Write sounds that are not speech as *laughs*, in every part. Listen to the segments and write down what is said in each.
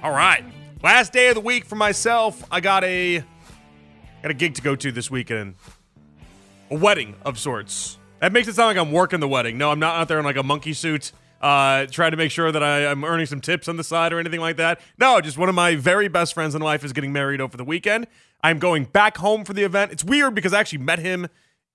All right. Last day of the week for myself. I got a got a gig to go to this weekend. A wedding of sorts. That makes it sound like I'm working the wedding. No, I'm not out there in like a monkey suit, uh, trying to make sure that I, I'm earning some tips on the side or anything like that. No, just one of my very best friends in life is getting married over the weekend. I'm going back home for the event. It's weird because I actually met him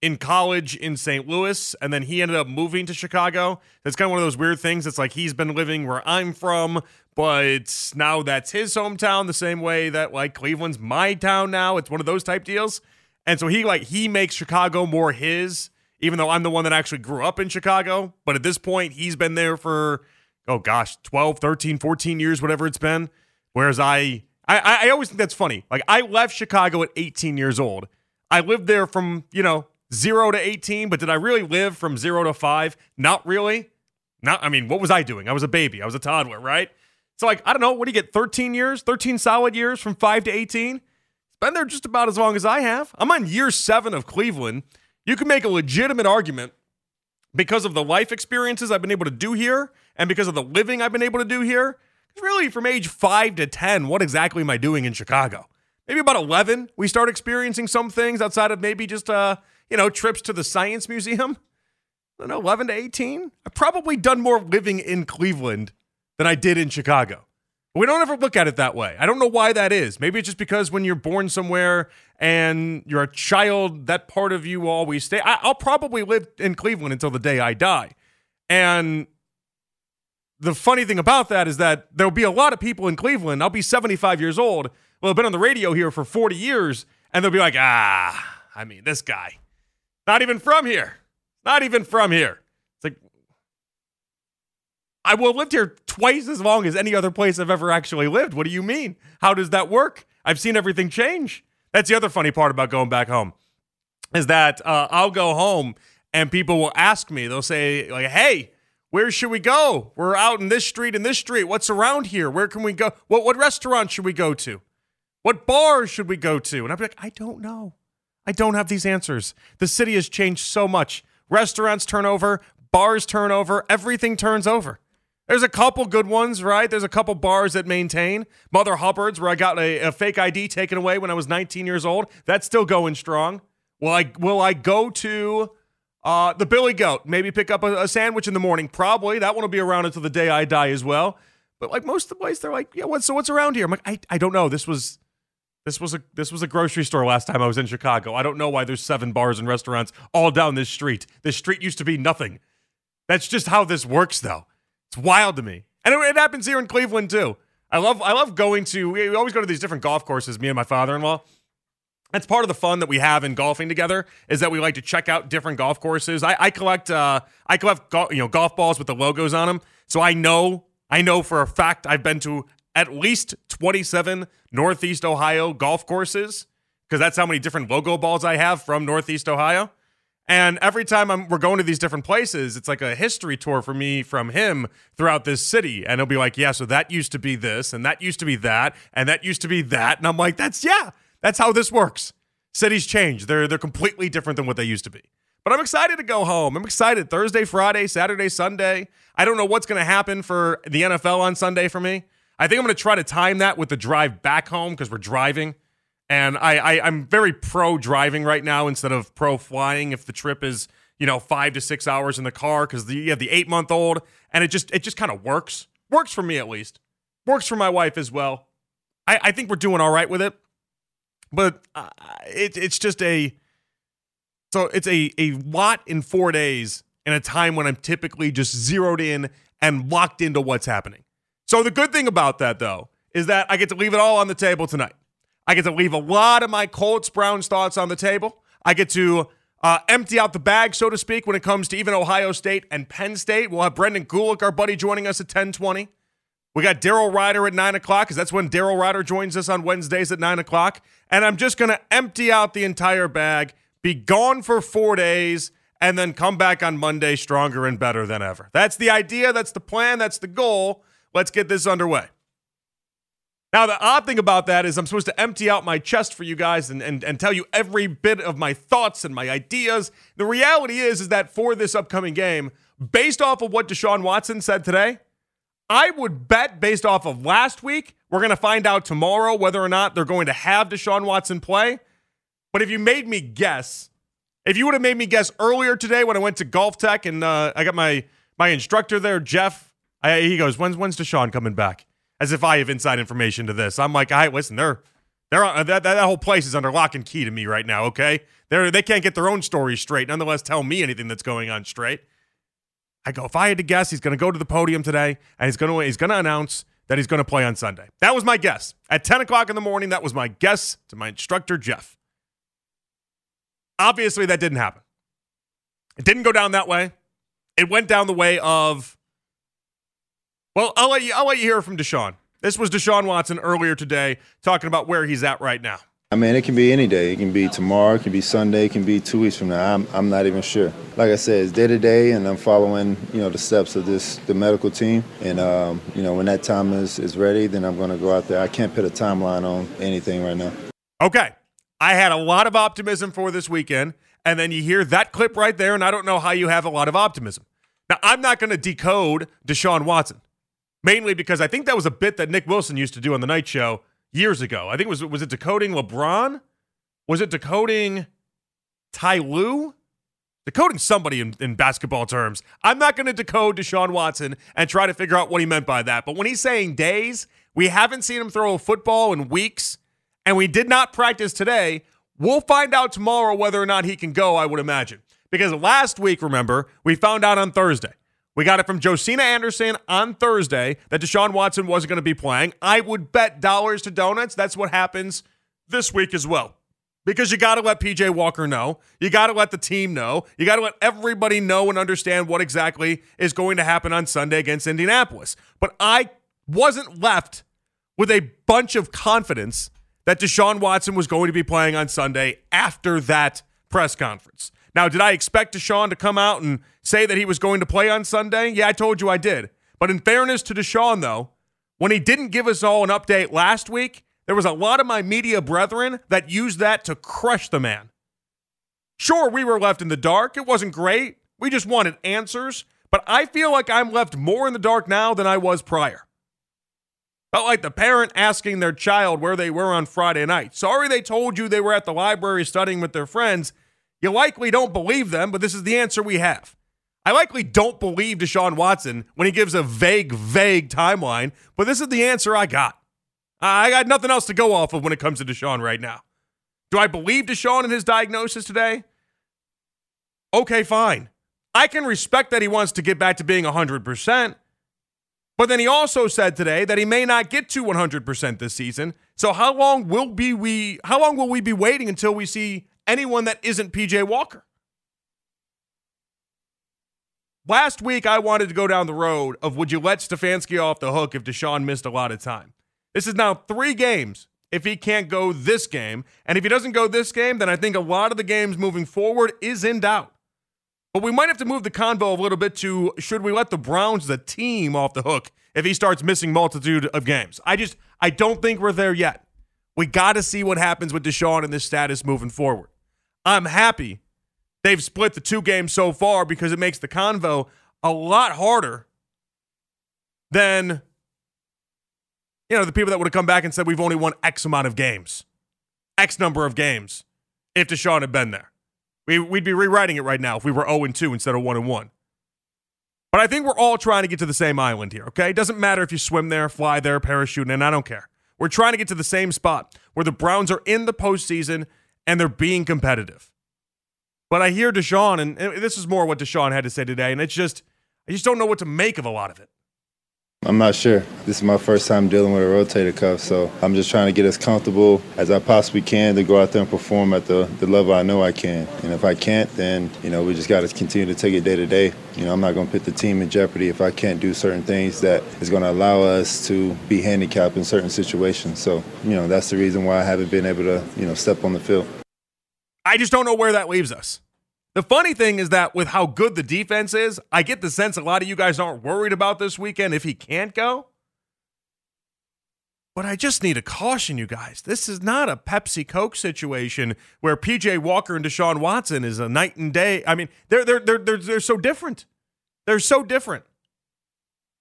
in college in St. Louis, and then he ended up moving to Chicago. It's kind of one of those weird things. It's like he's been living where I'm from, but now that's his hometown, the same way that like Cleveland's my town now. It's one of those type deals. And so he like he makes Chicago more his, even though I'm the one that actually grew up in Chicago. But at this point, he's been there for oh gosh, 12, 13, 14 years, whatever it's been. Whereas I I, I always think that's funny. Like I left Chicago at 18 years old. I lived there from, you know, zero to 18, but did I really live from zero to five? Not really. Not, I mean, what was I doing? I was a baby. I was a toddler, right? So, like, I don't know. What do you get? 13 years? 13 solid years from five to 18? It's been there just about as long as I have. I'm on year seven of Cleveland. You can make a legitimate argument because of the life experiences I've been able to do here and because of the living I've been able to do here. Really, from age five to 10, what exactly am I doing in Chicago? Maybe about 11, we start experiencing some things outside of maybe just, uh, you know, trips to the Science Museum. I don't know, 11 to 18. I've probably done more living in Cleveland than I did in Chicago. But we don't ever look at it that way. I don't know why that is. Maybe it's just because when you're born somewhere and you're a child, that part of you will always stay. I, will probably live in Cleveland until the day I die. And the funny thing about that is that there'll be a lot of people in Cleveland. I'll be 75 years old. Well, I've been on the radio here for 40 years, and they'll be like, ah, I mean, this guy, not even from here. Not even from here. It's like, I will have lived here twice as long as any other place I've ever actually lived. What do you mean? How does that work? I've seen everything change. That's the other funny part about going back home is that uh, I'll go home and people will ask me, they'll say, like, hey, where should we go? We're out in this street in this street. What's around here? Where can we go? What, what restaurant should we go to? What bar should we go to? And I'll be like, I don't know. I don't have these answers. The city has changed so much. Restaurants turn over, bars turn over, everything turns over. There's a couple good ones, right? There's a couple bars that maintain. Mother Hubbard's, where I got a, a, fake ID taken away when I was 19 years old. That's still going strong. Will I will I go to uh, the Billy Goat? Maybe pick up a, a, sandwich in the morning. Probably that one will be around until the day I die as well. But like most of the places, they're like, yeah, what? So what's around here? I'm like, I, I don't know. This was this was a this was a grocery store last time I was in Chicago. I don't know why there's seven bars and restaurants all down this street. This street used to be nothing. That's just how this works, though. It's wild to me, and it, it happens here in Cleveland too. I love I love going to. We always go to these different golf courses. Me and my father-in-law. That's part of the fun that we have in golfing together is that we like to check out different golf courses. I, I collect uh, I collect go- you know golf balls with the logos on them, so I know I know for a fact I've been to at least 27 Northeast Ohio golf courses because that's how many different logo balls I have from Northeast Ohio. And every time I'm, we're going to these different places, it's like a history tour for me from him throughout this city. And he'll be like, yeah, so that used to be this, and that used to be that, and that used to be that. And I'm like, that's, yeah, that's how this works. Cities change. They're, they're completely different than what they used to be. But I'm excited to go home. I'm excited. Thursday, Friday, Saturday, Sunday. I don't know what's going to happen for the NFL on Sunday for me. I think I'm going to try to time that with the drive back home because we're driving. And I, I, I'm very pro driving right now instead of pro flying if the trip is, you know, five to six hours in the car because you have the eight month old and it just it just kind of works. Works for me at least. Works for my wife as well. I, I think we're doing all right with it. But uh, it, it's just a so it's a a lot in four days in a time when I'm typically just zeroed in and locked into what's happening. So the good thing about that, though, is that I get to leave it all on the table tonight. I get to leave a lot of my Colts Browns thoughts on the table. I get to uh, empty out the bag, so to speak, when it comes to even Ohio State and Penn State. We'll have Brendan Gulick, our buddy, joining us at 1020. We got Daryl Ruiter at 9 o'clock, because that's when Daryl Ruiter joins us on Wednesdays at 9 o'clock. And I'm just going to empty out the entire bag, be gone for four days, and then come back on Monday stronger and better than ever. That's the idea. That's the plan. That's the goal. Let's get this underway. Now, the odd thing about that is I'm supposed to empty out my chest for you guys and, and, and tell you every bit of my thoughts and my ideas. The reality is, is that for this upcoming game, based off of what Deshaun Watson said today, I would bet based off of last week, We're going to find out tomorrow whether or not they're going to have Deshaun Watson play. But if you made me guess, if you would have made me guess earlier today when I went to GolfTEC and uh, I got my my instructor there, Jeff, I, he goes, "When's when's Deshaun coming back?" As if I have inside information to this. I'm like, "I right, listen, they're they're uh, that, that whole place is under lock and key to me right now. Okay, they they can't get their own story straight. Nonetheless, tell me anything that's going on straight." I go, if I had to guess, he's going to go to the podium today and he's going to he's going to announce that he's going to play on Sunday. That was my guess at 10 o'clock in the morning. That was my guess to my instructor Jeff. Obviously, that didn't happen. It didn't go down that way. It went down the way of. Well, I'll let you. I'll let you hear from Deshaun. This was Deshaun Watson earlier today talking about where he's at right now. I mean, it can be any day. It can be tomorrow. It can be Sunday. It can be two weeks from now. I'm, I'm not even sure. Like I said, it's day to day, and I'm following, you know, the steps of this the medical team. And um, you know, when that time is is ready, then I'm going to go out there. I can't put a timeline on anything right now. Okay, I had a lot of optimism for this weekend, and then you hear that clip right there, and I don't know how you have a lot of optimism. Now, I'm not going to decode Deshaun Watson, mainly because I think that was a bit that Nick Wilson used to do on the night show years ago. I think it was was it decoding LeBron? Was it decoding Ty Lue? Decoding somebody in, in basketball terms. I'm not going to decode Deshaun Watson and try to figure out what he meant by that. But when he's saying days, we haven't seen him throw a football in weeks, and we did not practice today. We'll find out tomorrow whether or not he can go, I would imagine. Because last week, remember, we found out on Thursday. We got it from Josina Anderson on Thursday that Deshaun Watson wasn't going to be playing. I would bet dollars to donuts that's what happens this week as well. Because you got to let PJ Walker know. You got to let the team know. You got to let everybody know and understand what exactly is going to happen on Sunday against Indianapolis. But I wasn't left with a bunch of confidence that Deshaun Watson was going to be playing on Sunday after that press conference. Now, did I expect Deshaun to come out and say that he was going to play on Sunday? Yeah, I told you I did. But in fairness to Deshaun, though, when he didn't give us all an update last week, there was a lot of my media brethren that used that to crush the man. Sure, we were left in the dark. It wasn't great. We just wanted answers. But I feel like I'm left more in the dark now than I was prior. Felt like the parent asking their child where they were on Friday night. Sorry they told you they were at the library studying with their friends. You likely don't believe them, but this is the answer we have. I likely don't believe Deshaun Watson when he gives a vague, vague timeline, but this is the answer I got. I got nothing else to go off of when it comes to Deshaun right now. Do I believe Deshaun in his diagnosis today? Okay, fine. I can respect that he wants to get back to being 100%, but then he also said today that he may not get to 100% this season. So how long will be we how long will we be waiting until we see anyone that isn't PJ Walker. Last week, I wanted to go down the road of would you let Stefanski off the hook if Deshaun missed a lot of time? This is now three games if he can't go this game. And if he doesn't go this game, then I think a lot of the games moving forward is in doubt. But we might have to move the convo a little bit to should we let the Browns, the team, off the hook if he starts missing multitude of games? I just, I don't think we're there yet. We got to see what happens with Deshaun and this status moving forward. I'm happy they've split the two games so far because it makes the convo a lot harder than you know the people that would have come back and said we've only won X amount of games, X number of games. If Deshaun had been there, we, would be rewriting it right now if we were 0 2 instead of 1 and 1. But I think we're all trying to get to the same island here, okay? It doesn't matter if you swim there, fly there, parachute, and I don't care. We're trying to get to the same spot where the Browns are in the postseason and they're being competitive. But I hear Deshaun, and this is more what Deshaun had to say today, and it's just, I just don't know what to make of a lot of it. I'm not sure. This is my first time dealing with a rotator cuff, so I'm just trying to get as comfortable as I possibly can to go out there and perform at the, the level I know I can. And if I can't, then, you know, we just got to continue to take it day to day. You know, I'm not going to put the team in jeopardy if I can't do certain things that is going to allow us to be handicapped in certain situations. So, you know, that's the reason why I haven't been able to, you know, step on the field. I just don't know where that leaves us. The funny thing is that with how good the defense is, I get the sense a lot of you guys aren't worried about this weekend if he can't go. But I just need to caution you guys. This is not a Pepsi Coke situation where PJ Walker and Deshaun Watson is a night and day. I mean, they're they're they're they're, they're so different. They're so different.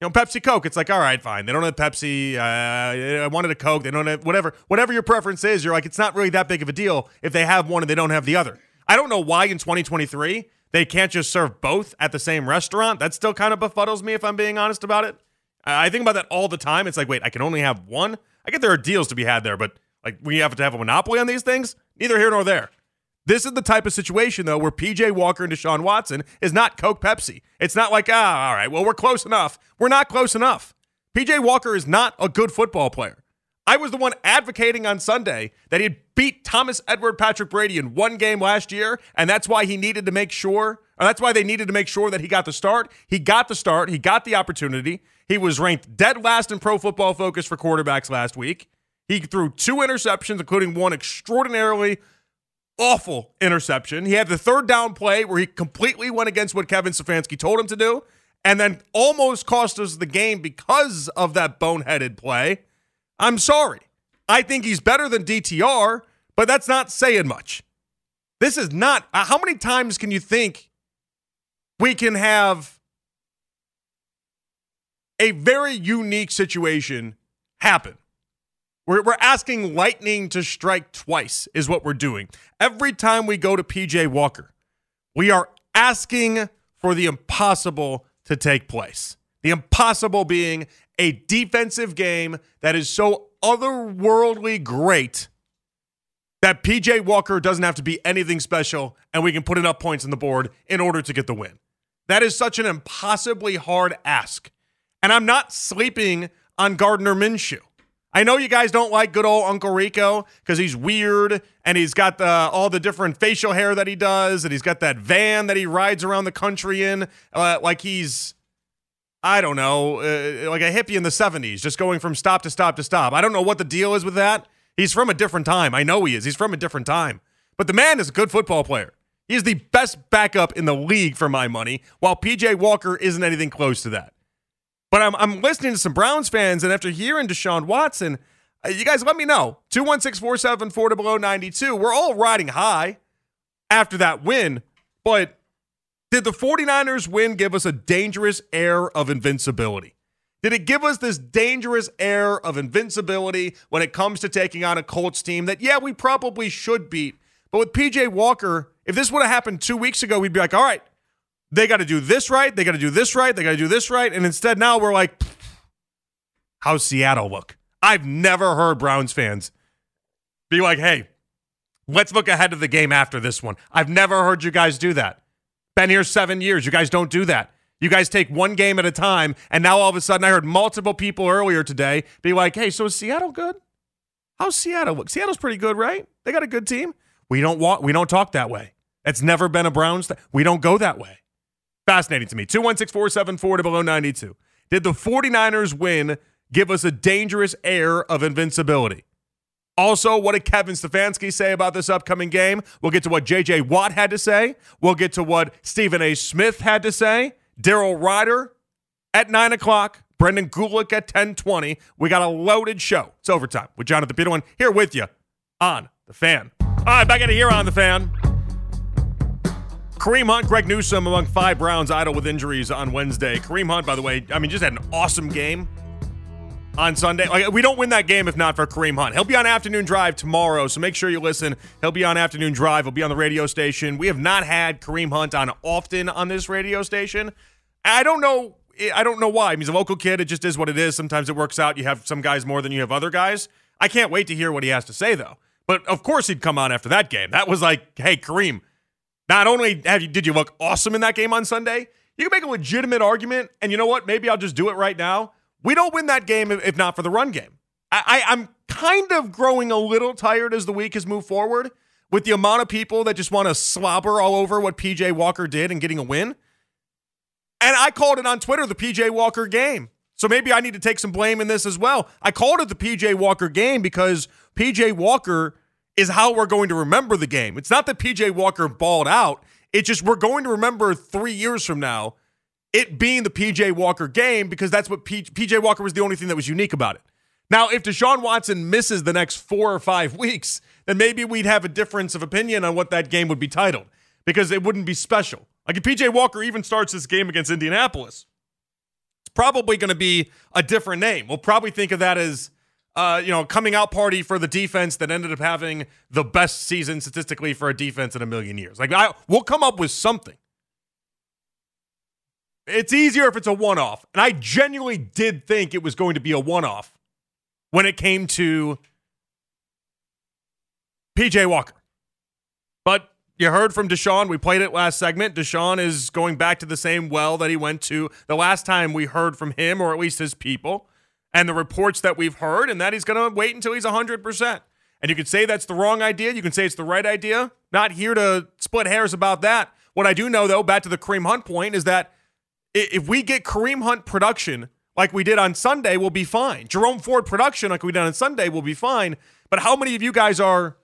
You know, Pepsi Coke, it's like, all right, fine. They don't have Pepsi. Uh, I wanted a Coke. They don't have whatever. Whatever your preference is, you're like, it's not really that big of a deal if they have one and they don't have the other. I don't know why in 2023 they can't just serve both at the same restaurant. That still kind of befuddles me if I'm being honest about it. I think about that all the time. It's like, wait, I can only have one? I get there are deals to be had there, but like we have to have a monopoly on these things? Neither here nor there. This is the type of situation, though, where PJ Walker and Deshaun Watson is not Coke Pepsi. It's not like, ah, all right, well, we're close enough. We're not close enough. PJ Walker is not a good football player. I was the one advocating on Sunday that he beat Thomas Edward Patrick Brady in one game last year, and that's why he needed to make sure, or that's why they needed to make sure that he got the start. He got the start, he got the opportunity. He was ranked dead last in pro football focus for quarterbacks last week. He threw two interceptions, including one extraordinarily awful interception. He had the third down play where he completely went against what Kevin Stefanski told him to do, and then almost cost us the game because of that boneheaded play. I'm sorry. I think he's better than DTR, but that's not saying much. This is not. Uh, how many times can you think we can have a very unique situation happen? We're, we're asking lightning to strike twice, is what we're doing. Every time we go to PJ Walker, we are asking for the impossible to take place. The impossible being a defensive game that is so otherworldly great that PJ Walker doesn't have to be anything special and we can put enough points on the board in order to get the win. That is such an impossibly hard ask. And I'm not sleeping on Gardner Minshew. I know you guys don't like good old Uncle Rico because he's weird and he's got the, all the different facial hair that he does and he's got that van that he rides around the country in uh, like he's I don't know, uh, like a hippie in the 70s, just going from stop to stop to stop. I don't know what the deal is with that. He's from a different time. I know he is. He's from a different time. But the man is a good football player. He is the best backup in the league for my money, while PJ Walker isn't anything close to that. But I'm, I'm listening to some Browns fans, and after hearing Deshaun Watson, uh, you guys let me know. 216 474 to below 92. We're all riding high after that win, but did the 49ers win give us a dangerous air of invincibility? Did it give us this dangerous air of invincibility when it comes to taking on a Colts team that, yeah, we probably should beat? But with PJ Walker, if this would have happened two weeks ago, we'd be like, all right, they got to do this right. They got to do this right. They got to do this right. And instead, now we're like, how's Seattle look? I've never heard Browns fans be like, hey, let's look ahead of the game after this one. I've never heard you guys do that. Been here seven years. You guys don't do that. You guys take one game at a time. And now all of a sudden, I heard multiple people earlier today be like, hey, so is Seattle good? How's Seattle look? Seattle's pretty good, right? They got a good team. We don't walk, we don't talk that way. It's never been a Browns thing. We don't go that way. Fascinating to me. 216 474 to below 92. Did the 49ers win give us a dangerous air of invincibility? Also, what did Kevin Stefanski say about this upcoming game? We'll get to what J.J. Watt had to say. We'll get to what Stephen A. Smith had to say. Daryl Ruiter at 9 o'clock. Brendan Gulick at 1020. We got a loaded show. It's overtime with Jonathan Peterlin here with you on The Fan. All right, back it here on The Fan. Kareem Hunt, Greg Newsome among five Browns idle with injuries on Wednesday. Kareem Hunt, by the way, I mean, just had an awesome game on Sunday. Like we don't win that game if not for Kareem Hunt. He'll be on afternoon drive tomorrow, so make sure you listen. He'll be on afternoon drive. He'll be on the radio station. We have not had Kareem Hunt on often on this radio station. I don't know. I don't know why. I mean, he's a local kid. It just is what it is. Sometimes it works out. You have some guys more than you have other guys. I can't wait to hear what he has to say though. But of course he'd come on after that game. That was like, hey, Kareem, not only have you did you look awesome in that game on Sunday, you can make a legitimate argument, and you know what? Maybe I'll just do it right now. We don't win that game if not for the run game. I, I, am kind of growing a little tired as the week has moved forward with the amount of people that just want to slobber all over what PJ Walker did and getting a win. And I called it on Twitter the PJ Walker game. So maybe I need to take some blame in this as well. I called it the PJ Walker game because PJ Walker is how we're going to remember the game. It's not that PJ Walker balled out. It's just we're going to remember three years from now it being the PJ Walker game because that's what P- PJ Walker was the only thing that was unique about it. Now, if Deshaun Watson misses the next four or five *laughs* weeks, then maybe we'd have a difference of opinion on what that game would be titled because it wouldn't be special. Like if PJ Walker even starts this game against Indianapolis, it's probably going to be a different name. We'll probably think of that as uh, you know, coming out party for the defense that ended up having the best season statistically for a defense in a million years. Like, I, we'll come up with something. It's easier if it's a one off. And I genuinely did think it was going to be a one off when it came to PJ Walker. But you heard from Deshaun. We played it last segment. Deshaun is going back to the same well that he went to the last time we heard from him, or at least his people and the reports that we've heard, and that he's going to wait until he's 100%. And you can say that's the wrong idea. You can say it's the right idea. Not here to split hairs about that. What I do know, though, back to the Kareem Hunt point, is that if we get Kareem Hunt production like we did on Sunday, we'll be fine. Jerome Ford production like we did on Sunday we'll be fine. But how many of you guys are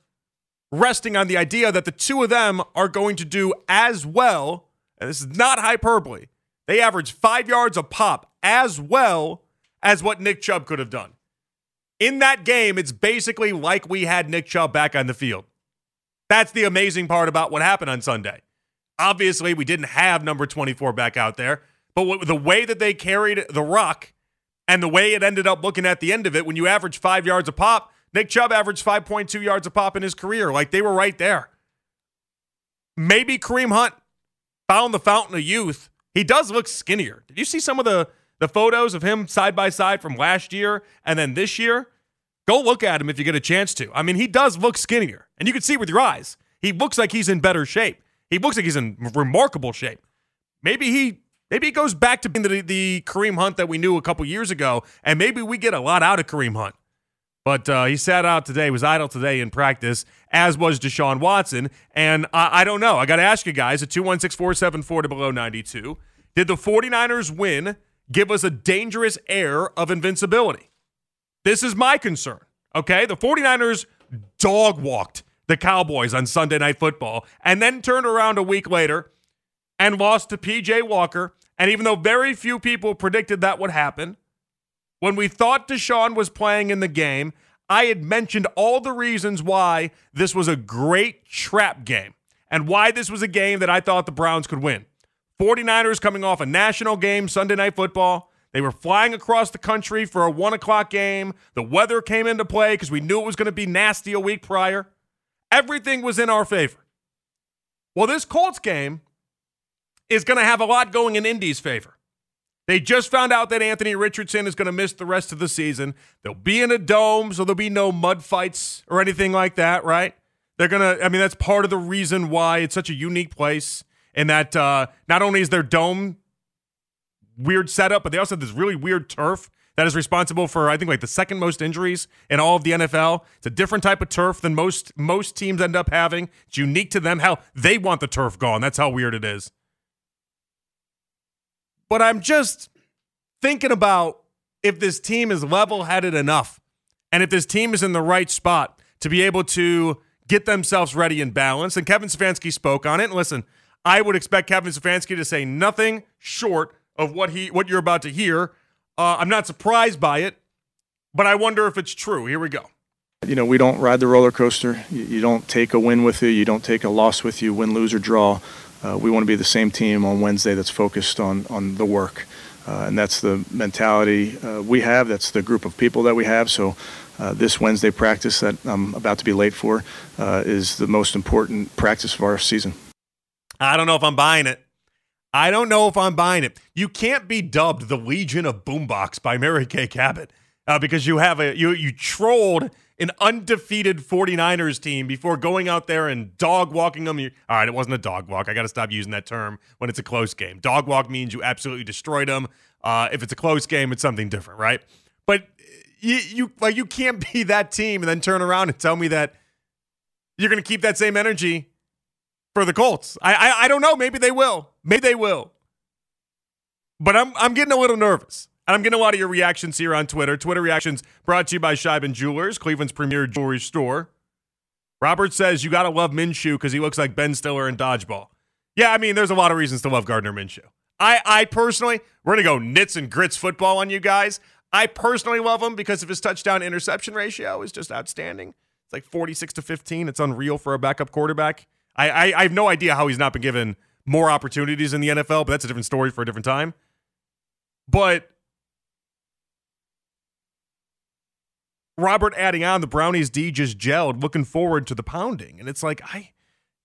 resting on the idea that the two of them are going to do as well? And this is not hyperbole. They average five yards a pop as well as what Nick Chubb could have done. In that game, it's basically like we had Nick Chubb back on the field. That's the amazing part about what happened on Sunday. Obviously, we didn't have number 24 back out there, but the way that they carried the rock and the way it ended up looking at the end of it, when you average five yards a pop, Nick Chubb averaged 5.2 yards a pop in his career. Like they were right there. Maybe Kareem Hunt found the fountain of youth. He does look skinnier. Did you see some of the the photos of him side by side from last year and then this year, go look at him if you get a chance to. I mean, he does look skinnier, and you can see with your eyes. He looks like he's in better shape. He looks like he's in remarkable shape. Maybe he maybe it goes back to being the, the Kareem Hunt that we knew a couple years ago, and maybe we get a lot out of Kareem Hunt. But uh, he sat out today, was idle today in practice, as was Deshaun Watson. And I, I don't know. I got to ask you guys at 216 474 to below 92. Did the 49ers win give us a dangerous air of invincibility. This is my concern. Okay. The 49ers dog walked the Cowboys on Sunday Night Football and then turned around a week later and lost to PJ Walker. And even though very few people predicted that would happen, when we thought Deshaun was playing in the game, I had mentioned all the reasons why this was a great trap game and why this was a game that I thought the Browns could win. 49ers coming off a national game, Sunday Night Football. They were flying across the country for a one o'clock game. The weather came into play because we knew it was going to be nasty a week prior. Everything was in our favor. Well, this Colts game is going to have a lot going in Indy's favor. They just found out that Anthony Richardson is going to miss the rest of the season. They'll be in a dome, so there'll be no mud fights or anything like that, right? They're going to, I mean, that's part of the reason why it's such a unique place and that uh, not only is their dome weird setup, but they also have this really weird turf that is responsible for I think like the second most injuries in all of the NFL. It's a different type of turf than most most teams end up having. It's unique to them. How they want the turf gone. That's how weird it is. But I'm just thinking about if this team is level-headed enough and if this team is in the right spot to be able to get themselves ready and balanced. And Kevin Stefanski spoke on it. And listen, I would expect Kevin Stefanski to say nothing short of what he what you're about to hear. Uh, I'm not surprised by it, but I wonder if it's true. Here we go. You know, we don't ride the roller coaster. You, you don't take a win with you. You don't take a loss with you. Win, lose, or draw. Uh, we want to be the same team on Wednesday that's focused on on the work, uh, and that's the mentality uh, we have. That's the group of people that we have. So. Uh, this Wednesday practice that I'm about to be late for uh, is the most important practice of our season. I don't know if I'm buying it. I don't know if I'm buying it. You can't be dubbed the Legion of Boombox by Mary Kay Cabot because you have a you you trolled an undefeated 49ers team before going out there and dog walking them. All right, it wasn't a dog walk. I got to stop using that term when it's a close game. Dog walk means you absolutely destroyed them. Uh, if it's a close game, it's something different, right? But you, you like you can't be that team and then turn around and tell me that you're going to keep that same energy for the Colts. I, I I don't know. Maybe they will. Maybe they will. But I'm I'm getting a little nervous. And I'm getting a lot of your reactions here on Twitter. Twitter reactions brought to you by Sheiban Jewelers, Cleveland's premier jewelry store. Robert says you gotta love Minshew because he looks like Ben Stiller in dodgeball. Yeah, I mean, there's a lot of reasons to love Gardner Minshew. I, I personally, we're gonna go nits and grits football on you guys. I personally love him because of his touchdown interception ratio is just outstanding. It's like 46 to 15. It's unreal for a backup quarterback. I, I, I have no idea how he's not been given more opportunities in the NFL, but that's a different story for a different time. But Robert adding on the Brownies D just gelled, looking forward to the pounding. And it's like, I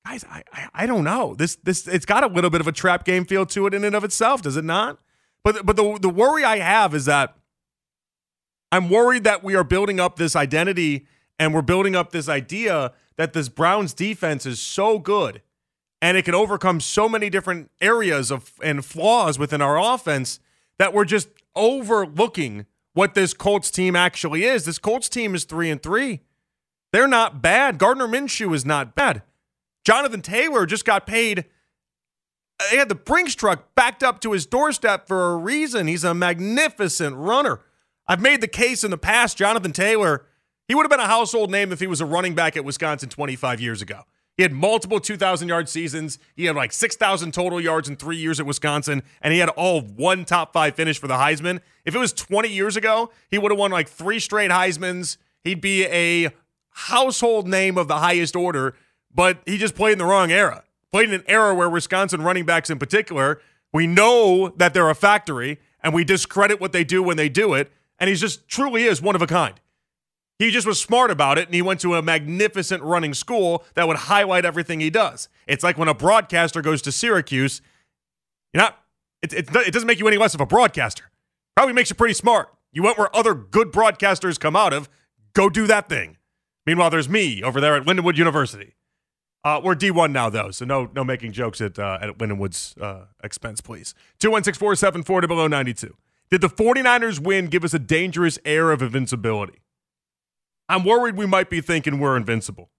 guys, I, I, I don't know. This this it's got a little bit of a trap game feel to it in and of itself, does it not? But but the the worry I have is that I'm worried that we are building up this identity and we're building up this idea that this Browns defense is so good and it can overcome so many different areas of and flaws within our offense that we're just overlooking what this Colts team actually is. This Colts team is 3 and 3. They're not bad. Gardner Minshew is not bad. Jonathan Taylor just got paid. He had the Brinks truck backed up to his doorstep for a reason. He's a magnificent runner. I've made the case in the past, Jonathan Taylor, he would have been a household name if he was a running back at Wisconsin 25 years ago. He had multiple 2,000 yard seasons. He had like 6,000 total yards in three years at Wisconsin, and he had all one top five finish for the Heisman. If it was 20 years ago, he would have won like three straight Heismans. He'd be a household name of the highest order, but he just played in the wrong era. Played in an era where Wisconsin running backs in particular, we know that they're a factory, and we discredit what they do when they do it, and he just truly is one of a kind. He just was smart about it and he went to a magnificent running school that would highlight everything he does. It's like when a broadcaster goes to Syracuse, you're not, it, it, it doesn't make you any less of a broadcaster. Probably makes you pretty smart. You went where other good broadcasters come out of, go do that thing. Meanwhile, there's me over there at Lindenwood University. Uh, we're D1 now, though, so no no making jokes at, uh, at Lindenwood's uh, expense, please. 216 474 to below 92. Did the 49ers win give us a dangerous air of invincibility? I'm worried we might be thinking we're invincible.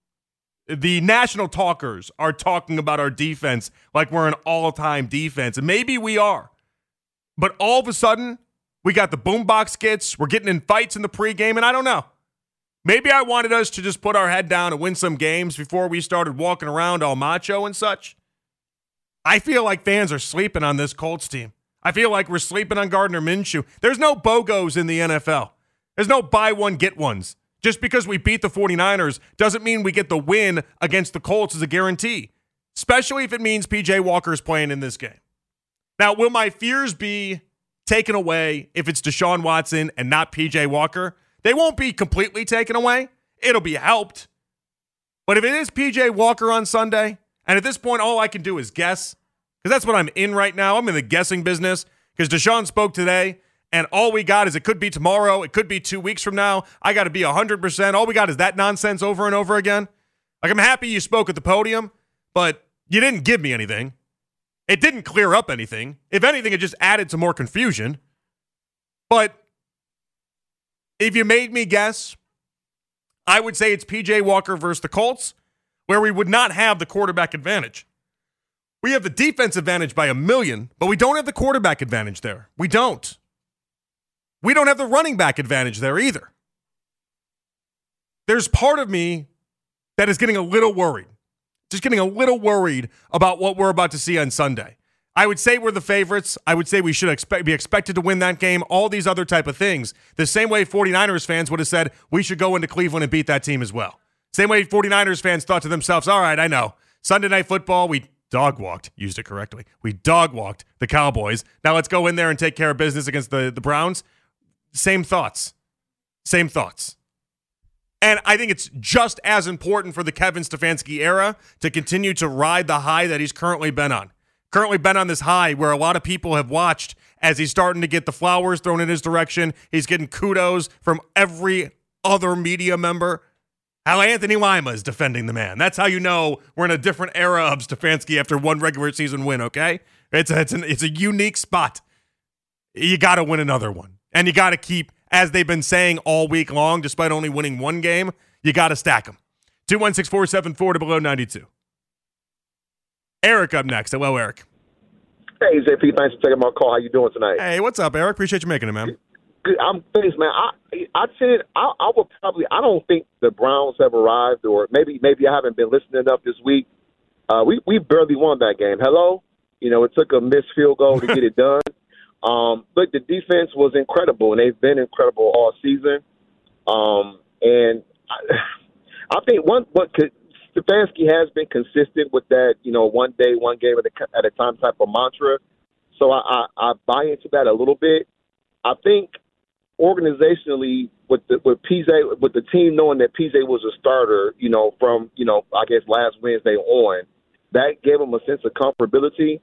The national talkers are talking about our defense like we're an all time defense, and maybe we are. But all of a sudden, we got the boombox skits, we're getting in fights in the pregame, and I don't know. Maybe I wanted us to just put our head down and win some games before we started walking around all macho and such. I feel like fans are sleeping on this Colts team. I feel like we're sleeping on Gardner Minshew. There's no BOGOs in the NFL. There's no buy one, get ones. Just because we beat the 49ers doesn't mean we get the win against the Colts as a guarantee, especially if it means PJ Walker is playing in this game. Now, will my fears be taken away if it's Deshaun Watson and not PJ Walker? They won't be completely taken away. It'll be helped. But if it is PJ Walker on Sunday, and at this point, all I can do is guess, because that's what I'm in right now. I'm in the guessing business because Deshaun spoke today and all we got is it could be tomorrow, it could be two weeks from now. I got to be 100%. All we got is that nonsense over and over again. Like, I'm happy you spoke at the podium, but you didn't give me anything. It didn't clear up anything. If anything, it just added to more confusion. But if you made me guess, I would say it's PJ Walker versus the Colts, where we would not have the quarterback advantage. We have the defense advantage by a million, but we don't have the quarterback advantage there. We don't. We don't have the running back advantage there either. There's part of me that is getting a little worried, just getting a little worried about what we're about to see on Sunday. I would say we're the favorites. I would say we should expect, be expected to win that game, all these other type of things. The same way 49ers fans would have said we should go into Cleveland and beat that team as well. Same way 49ers fans thought to themselves, all right, I know. Sunday night football, we dog walked, used it correctly. We dog walked the Cowboys. Now let's go in there and take care of business against the, the Browns. Same thoughts. Same thoughts. And I think it's just as important for the Kevin Stefanski era to continue to ride the high that he's currently been on. Currently been on this high where a lot of people have watched as he's starting to get the flowers thrown in his direction. He's getting kudos from every other media member. How Anthony Lima is defending the man. That's how you know we're in a different era of Stefanski after one regular season win, okay? It's a, it's, an, it's a unique spot. You got to win another one. And you got to keep, as they've been saying all week long, despite only winning one game, you got to stack them. 216 474 to below 92. Eric up next. Hello, Eric. Hey, JP, thanks for taking my call. How you doing tonight? Hey, what's up, Eric? Appreciate you making it, man. Good. I'm thanks, man. I I said I, I would probably. I don't think the Browns have arrived, or maybe maybe I haven't been listening enough this week. Uh, we we barely won that game. Hello, you know it took a missed field goal to get it done. Um, but the defense was incredible, and they've been incredible all season. Um, and I, *sighs* I think one what could, Stefanski has been consistent with that, you know, one day, one game at a, at a time type of mantra. So I, I, I buy into that a little bit. I think organizationally with the, with PJ with the team knowing that PJ was a starter, you know, from you know I guess last Wednesday on, that gave them a sense of comfortability.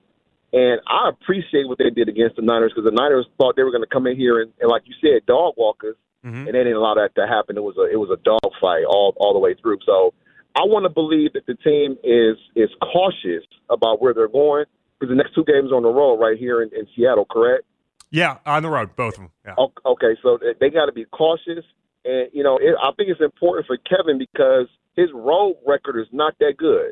And I appreciate what they did against the Niners because the Niners thought they were going to come in here and, and, like you said, dog walkers, mm-hmm. and they didn't allow that to happen. It was a it was a dog fight all all the way through. So I want to believe that the team is is cautious about where they're going because the next two games on the road right here in, in Seattle, correct? Yeah, on the road, both of them. Yeah. Okay, so they got to be cautious, and you know, it, I think it's important for Kevin because his road record is not that good.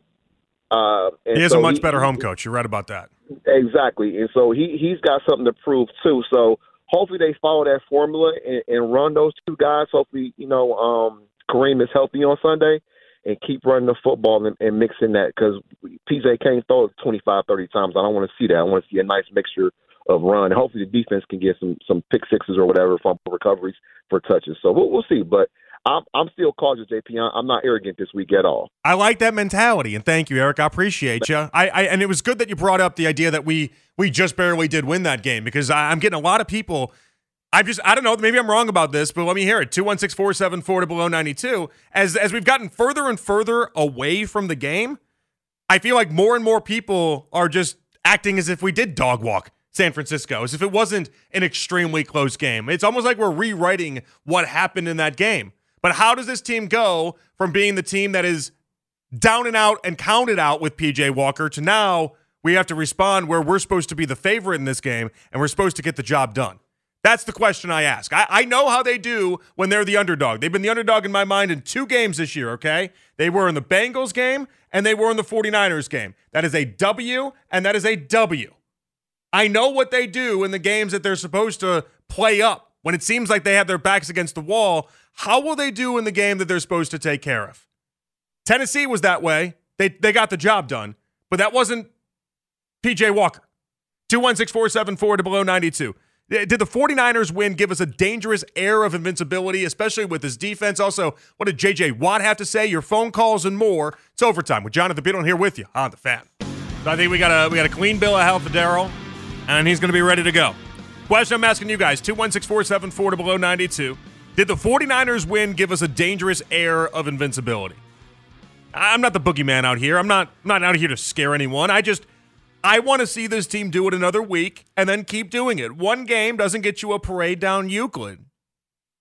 Uh, he is so a much he, better home coach. You're right about that. Exactly, and so he he's got something to prove too. So hopefully they follow that formula and, and run those two guys. Hopefully, you know, um, Kareem is healthy on Sunday and keep running the football and, and mixing that because PJ can't throw it 25, 30 times. I don't want to see that. I want to see a nice mixture of run. Hopefully, the defense can get some some pick sixes or whatever fumble recoveries for touches. So we'll, we'll see. But I'm, I'm still cautious, JP. I'm not arrogant this week at all. I like that mentality, and thank you, Eric. I appreciate you. I, I and it was good that you brought up the idea that we we just barely did win that game because I, I'm getting a lot of people. I'm just I don't know maybe I'm wrong about this, but let me hear it. Two one six four seven four to below oh ninety two. As as we've gotten further and further away from the game, I feel like more and more people are just acting as if we did dog walk San Francisco, as if it wasn't an extremely close game. It's almost like we're rewriting what happened in that game. But how does this team go from being the team that is down and out and counted out with PJ Walker to now we have to respond where we're supposed to be the favorite in this game and we're supposed to get the job done? That's the question I ask. I, I know how they do when they're the underdog. They've been the underdog in my mind in two games this year, okay? They were in the Bengals game and they were in the 49ers game. That is a W and that is a W. I know what they do in the games that they're supposed to play up when it seems like they have their backs against the wall. How will they do in the game that they're supposed to take care of? Tennessee was that way. They, they got the job done, but that wasn't PJ Walker. 216 to below 92. Eh, did the 49ers win give us a dangerous air of invincibility, especially with his defense? Also, what did JJ Watt have to say? Your phone calls and more. It's overtime with Jonathan Peterlin here with you on the fan. So I think we got a we got a clean bill of health for Daryl and he's going to be ready to go. Question I'm asking you guys 216 to below 92. Did the 49ers win give us a dangerous air of invincibility? I'm not the boogeyman out here. I'm not, I'm not out here to scare anyone. I just, I want to see this team do it another week and then keep doing it. One game doesn't get you a parade down Euclid.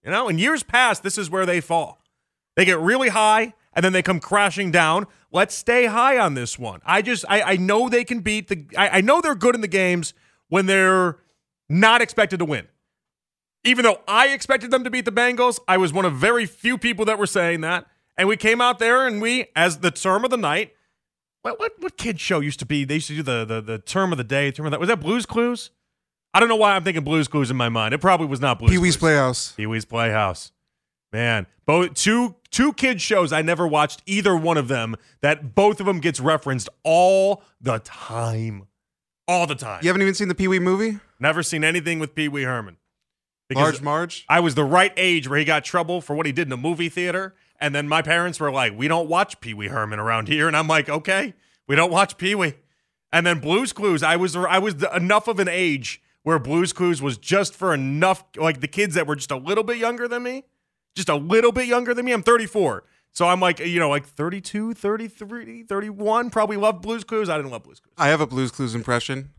You know, in years past, this is where they fall. They get really high and then they come crashing down. Let's stay high on this one. I just, I, I know they can beat the, I, I know they're good in the games when they're not expected to win. Even though I expected them to beat the Bengals, I was one of very few people that were saying that. And we came out there and we, as the term of the night, what what, what kid show used to be? They used to do the, the the term of the day, term of that. Was that Blues Clues? I don't know why I'm thinking Blues Clues in my mind. It probably was not Blues. Pee Wee's Playhouse. Pee Wee's Playhouse. Man, both two two kids shows I never watched either one of them. That both of them gets referenced all the time all the time. You haven't even seen the Pee Wee movie? Never seen anything with Pee Wee Herman. Large Marge? I was the right age where he got trouble for what he did in the movie theater. And then my parents were like, we don't watch Pee Wee Herman around here. And I'm like, okay, we don't watch Pee Wee. And then Blues Clues, I was I was enough of an age where Blues Clues was just for enough, like the kids that were just a little bit younger than me, just a little bit younger than me. I'm 34. So I'm like, you know, like 32, 33, 31, probably love Blues Clues. I didn't love Blues Clues. I have a Blues Clues impression.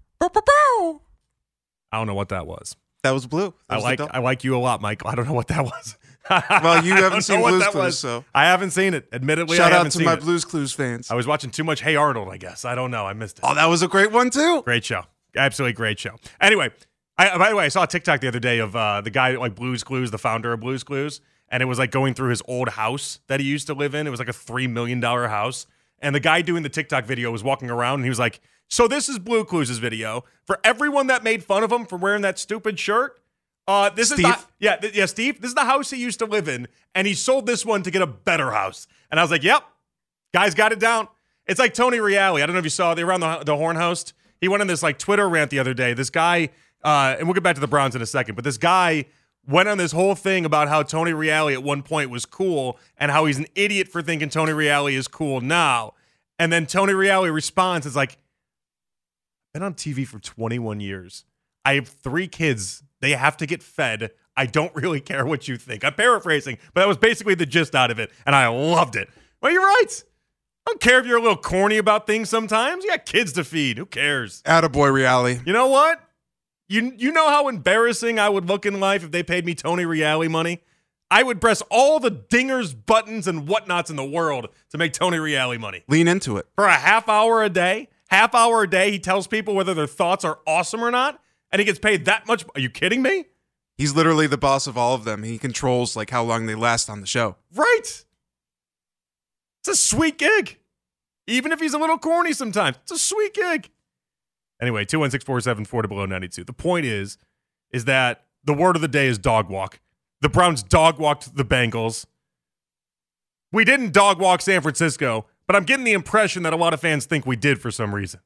I don't know what that was. That was blue. That I was like I like you a lot, Michael. I don't know what that was. *laughs* well, you haven't seen Blues Clues, was. so I haven't seen it. Admittedly, shout out to my it. Blues Clues fans. I was watching too much Hey Arnold. I guess I don't know. I missed it. Oh, that was a great one too. Great show. Absolutely great show. Anyway, I, by the way, I saw a TikTok the other day of uh, the guy like Blues Clues, the founder of Blues Clues, and it was like going through his old house that he used to live in. It was like a three million dollar house, and the guy doing the TikTok video was walking around, and he was like, "So this is Blue Clues' video for everyone that made fun of him for wearing that stupid shirt." Uh, this Steve? is the, yeah, th- yeah, Steve. This is the house he used to live in, and he sold this one to get a better house. And I was like, "Yep, guys got it down." It's like Tony Reali. I don't know if you saw they were on the the Horn host. He went on this like Twitter rant the other day. This guy, uh, and we'll get back to the Browns in a second, but this guy went on this whole thing about how Tony Reali at one point was cool and how he's an idiot for thinking Tony Reali is cool now. And then Tony Reali responds, it's like, been on TV for 21 years. I have three kids. They have to get fed. I don't really care what you think. I'm paraphrasing, but that was basically the gist out of it, and I loved it. Well, you're right. I don't care if you're a little corny about things sometimes. You got kids to feed. Who cares? Attaboy reality. You know what? You you know how embarrassing I would look in life if they paid me Tony Reali money? I would press all the dingers, buttons, and whatnots in the world to make Tony Reali money. Lean into it. For a half hour a day, half hour a day, he tells people whether their thoughts are awesome or not, and he gets paid that much. Are you kidding me? He's literally the boss of all of them. He controls like how long they last on the show. Right. It's a sweet gig. Even if he's a little corny sometimes, it's a sweet gig. Anyway, 216 below 92. The point is, is that the word of the day is dog walk. The Browns dog walked the Bengals. We didn't dog walk San Francisco, but I'm getting the impression that a lot of fans think we did for some reason.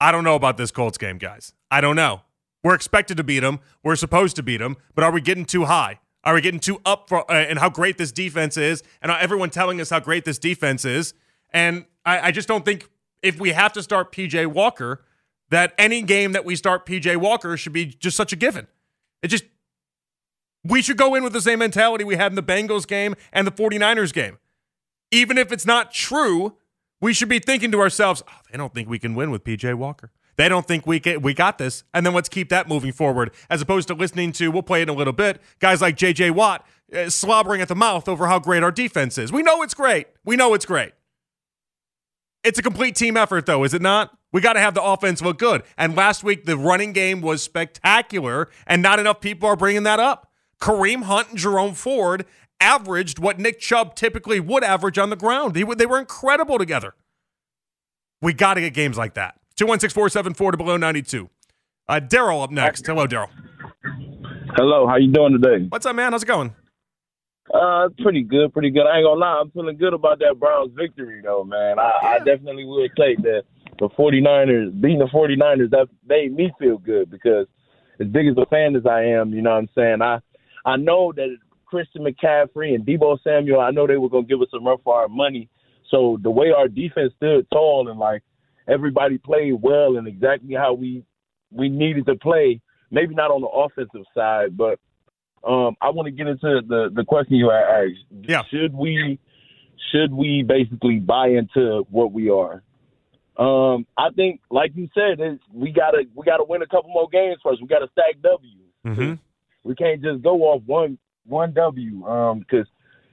I don't know about this Colts game, guys. I don't know. We're expected to beat them. We're supposed to beat them, but are we getting too high? Are we getting too up for uh, and how great this defense is? And everyone telling us how great this defense is. And I, I just don't think if we have to start PJ Walker, that any game that we start PJ Walker should be just such a given. It just we should go in with the same mentality we had in the Bengals game and the 49ers game. Even if it's not true, we should be thinking to ourselves, oh, they don't think we can win with PJ Walker. They don't think we get, we got this. And then let's keep that moving forward as opposed to listening to, we'll play it in a little bit, guys like JJ Watt uh, slobbering at the mouth over how great our defense is. We know it's great. We know it's great. It's a complete team effort, though, is it not? We got to have the offense look good. And last week, the running game was spectacular, and not enough people are bringing that up. Kareem Hunt and Jerome Ford averaged what Nick Chubb typically would average on the ground. They, they were incredible together. We got to get games like that. 216 474 to below 92. Uh, Daryl up next. Hello, Daryl. Hello, how you doing today? What's up, man? How's it going? Uh, pretty good, pretty good. I ain't gonna lie, I'm feeling good about that Browns victory, though, man. I, I definitely will take that. The 49ers, beating the 49ers, that made me feel good because as big as a fan as I am, you know what I'm saying? I I know that Christian McCaffrey and Deebo Samuel, I know they were gonna give us some run for our money. So the way our defense stood tall and like everybody played well and exactly how we we needed to play, maybe not on the offensive side, but um, I want to get into the the question you asked. Yeah. Should we should we basically buy into what we are? Um, I think, like you said, we gotta we gotta win a couple more games first. We gotta stack W's. Mm-hmm. We can't just go off one one W. Um, because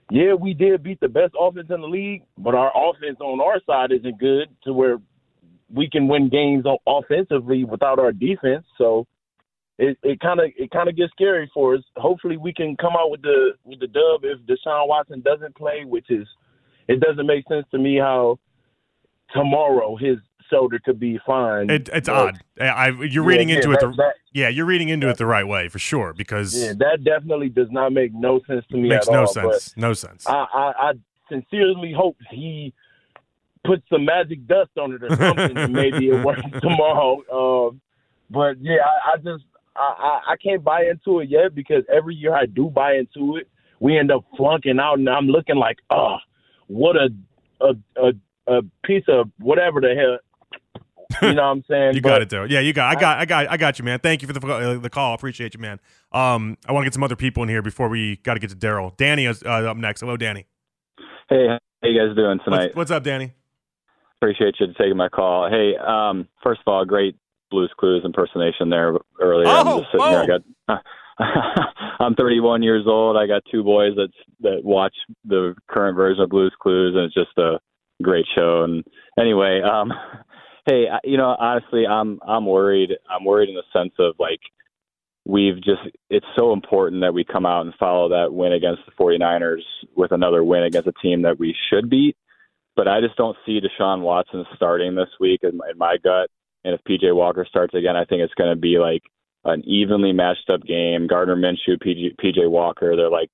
yeah, we did beat the best offense in the league, but our offense on our side isn't good to where we can win games offensively without our defense. So it it kind of it kind of gets scary for us. Hopefully, we can come out with the with the dub if Deshaun Watson doesn't play, which is it doesn't make sense to me how tomorrow his shoulder could be fine. It, it's but, odd. I, you're reading yeah, into yeah, it. that- The, that- yeah, you're reading into it the right way for sure because Yeah, that definitely does not make no sense to me makes no all. sense. No sense. I, I, I sincerely hope he puts some magic dust on it or something, and maybe it works *laughs* tomorrow. Um, but yeah, I, I just I, I, I can't buy into it yet because every year I do buy into it, we end up flunking out, and I'm looking like, oh, what a a a, a piece of whatever the hell. You know what I'm saying? *laughs* You But- got it though. Yeah, you got. I got. I got. I got you, man. Thank you for the uh, the call. Appreciate you, man. Um, I want to get some other people in here before we got to get to Daryl. Danny is uh, up next. Hello, Danny. Hey, how you guys doing tonight? What's, what's up, Danny? Appreciate you taking my call. Hey, um, first of all, great Blues Clues impersonation there earlier. Oh, I'm just sitting here. I got. *laughs* I'm 31 years old. I got two boys that that watch the current version of Blues Clues, and it's just a great show. And anyway, um, *laughs* hey, you know, honestly, I'm I'm worried. I'm worried in the sense of like we've just it's so important that we come out and follow that win against the 49ers with another win against a team that we should beat. But I just don't see Deshaun Watson starting this week in my, in my gut. And if PJ Walker starts again, I think it's going to be like an evenly matched up game. Gardner Minshew, PJ, PJ Walker, they're like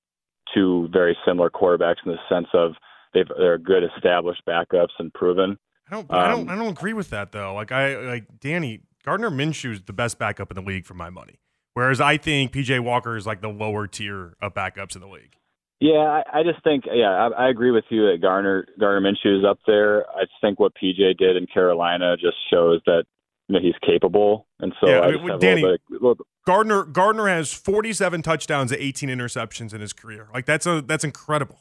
two very similar quarterbacks in the sense of they've, they're good established backups and proven. I don't. I don't. Um, I don't agree with that though. Like I like Danny Gardner Minshew is the best backup in the league for my money. Whereas I think PJ Walker is like the lower tier of backups in the league. Yeah, I, I just think yeah, I, I agree with you that Garner Garner Minshew is up there. I just think what PJ did in Carolina just shows that you know he's capable, and so Yeah, I mean, just have a Danny- bit. Gardner Gardner has 47 touchdowns and 18 interceptions in his career. Like that's a that's incredible.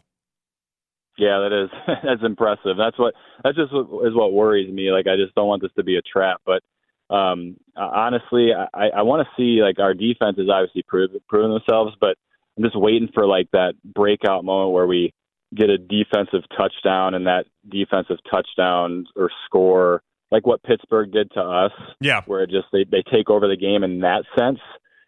Yeah, that is *laughs* that's impressive. That's what that just what- is what worries me. Like I just don't want this to be a trap. But um, uh, honestly, I, I want to see like our defense is obviously proven proven themselves, but I'm just waiting for like that breakout moment where we get a defensive touchdown and that defensive touchdown or score like what Pittsburgh did to us, Yeah. where it just they they take over the game in that sense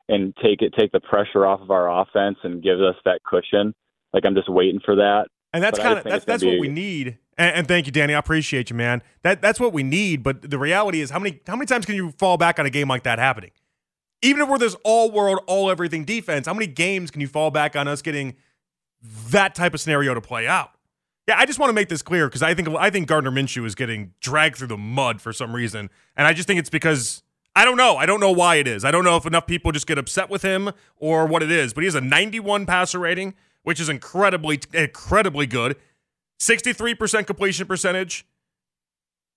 and take it take the pressure off of our offense and gives us that cushion. Like I'm just waiting for that. And that's kind of that's that's what we need. And, and thank you, Danny. I appreciate you, man. That that's what we need. But the reality is, how many how many times can you fall back on a game like that happening? Even if we're this all world, all everything defense, how many games can you fall back on us getting that type of scenario to play out? Yeah, I just want to make this clear because I think I think Gardner Minshew is getting dragged through the mud for some reason, and I just think it's because I don't know. I don't know why it is. I don't know if enough people just get upset with him or what it is. But he has a 91 passer rating, which is incredibly incredibly good. 63% completion percentage,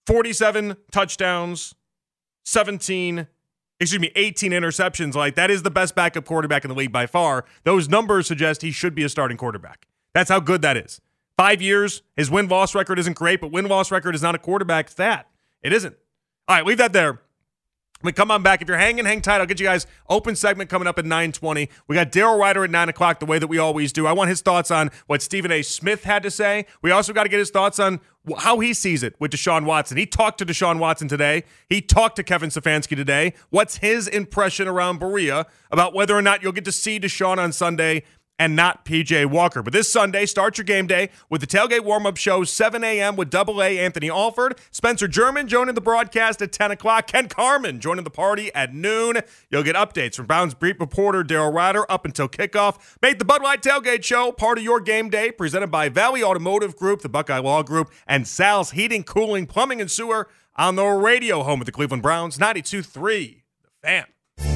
47 touchdowns, 17 excuse me, 18 interceptions. Like that is the best backup quarterback in the league by far. Those numbers suggest he should be a starting quarterback. That's how good that is. Five years, his win loss record isn't great, but win loss record is not a quarterback stat. It isn't. All right, leave that there. We come on back. If you're hanging, hang tight. I'll get you guys open segment coming up at 920. We got Daryl Ruiter at 9 o'clock, the way that we always do. I want his thoughts on what Stephen A. Smith had to say. We also got to get his thoughts on how he sees it with Deshaun Watson. He talked to Deshaun Watson today. He talked to Kevin Stefanski today. What's his impression around Berea about whether or not you'll get to see Deshaun on Sunday and not PJ Walker. But this Sunday, start your game day with the tailgate warm up show, 7 a.m. with Double A Anthony Alford, Spencer German joining the broadcast at 10 o'clock, Ken Carman joining the party at noon. You'll get updates from Browns beat reporter Daryl Ruiter up until kickoff. Make the Bud Light Tailgate Show part of your game day, presented by Valley Automotive Group, the Buckeye Law Group, and Sal's Heating, Cooling, Plumbing, and Sewer on the radio home of the Cleveland Browns, 92.3 The Fan.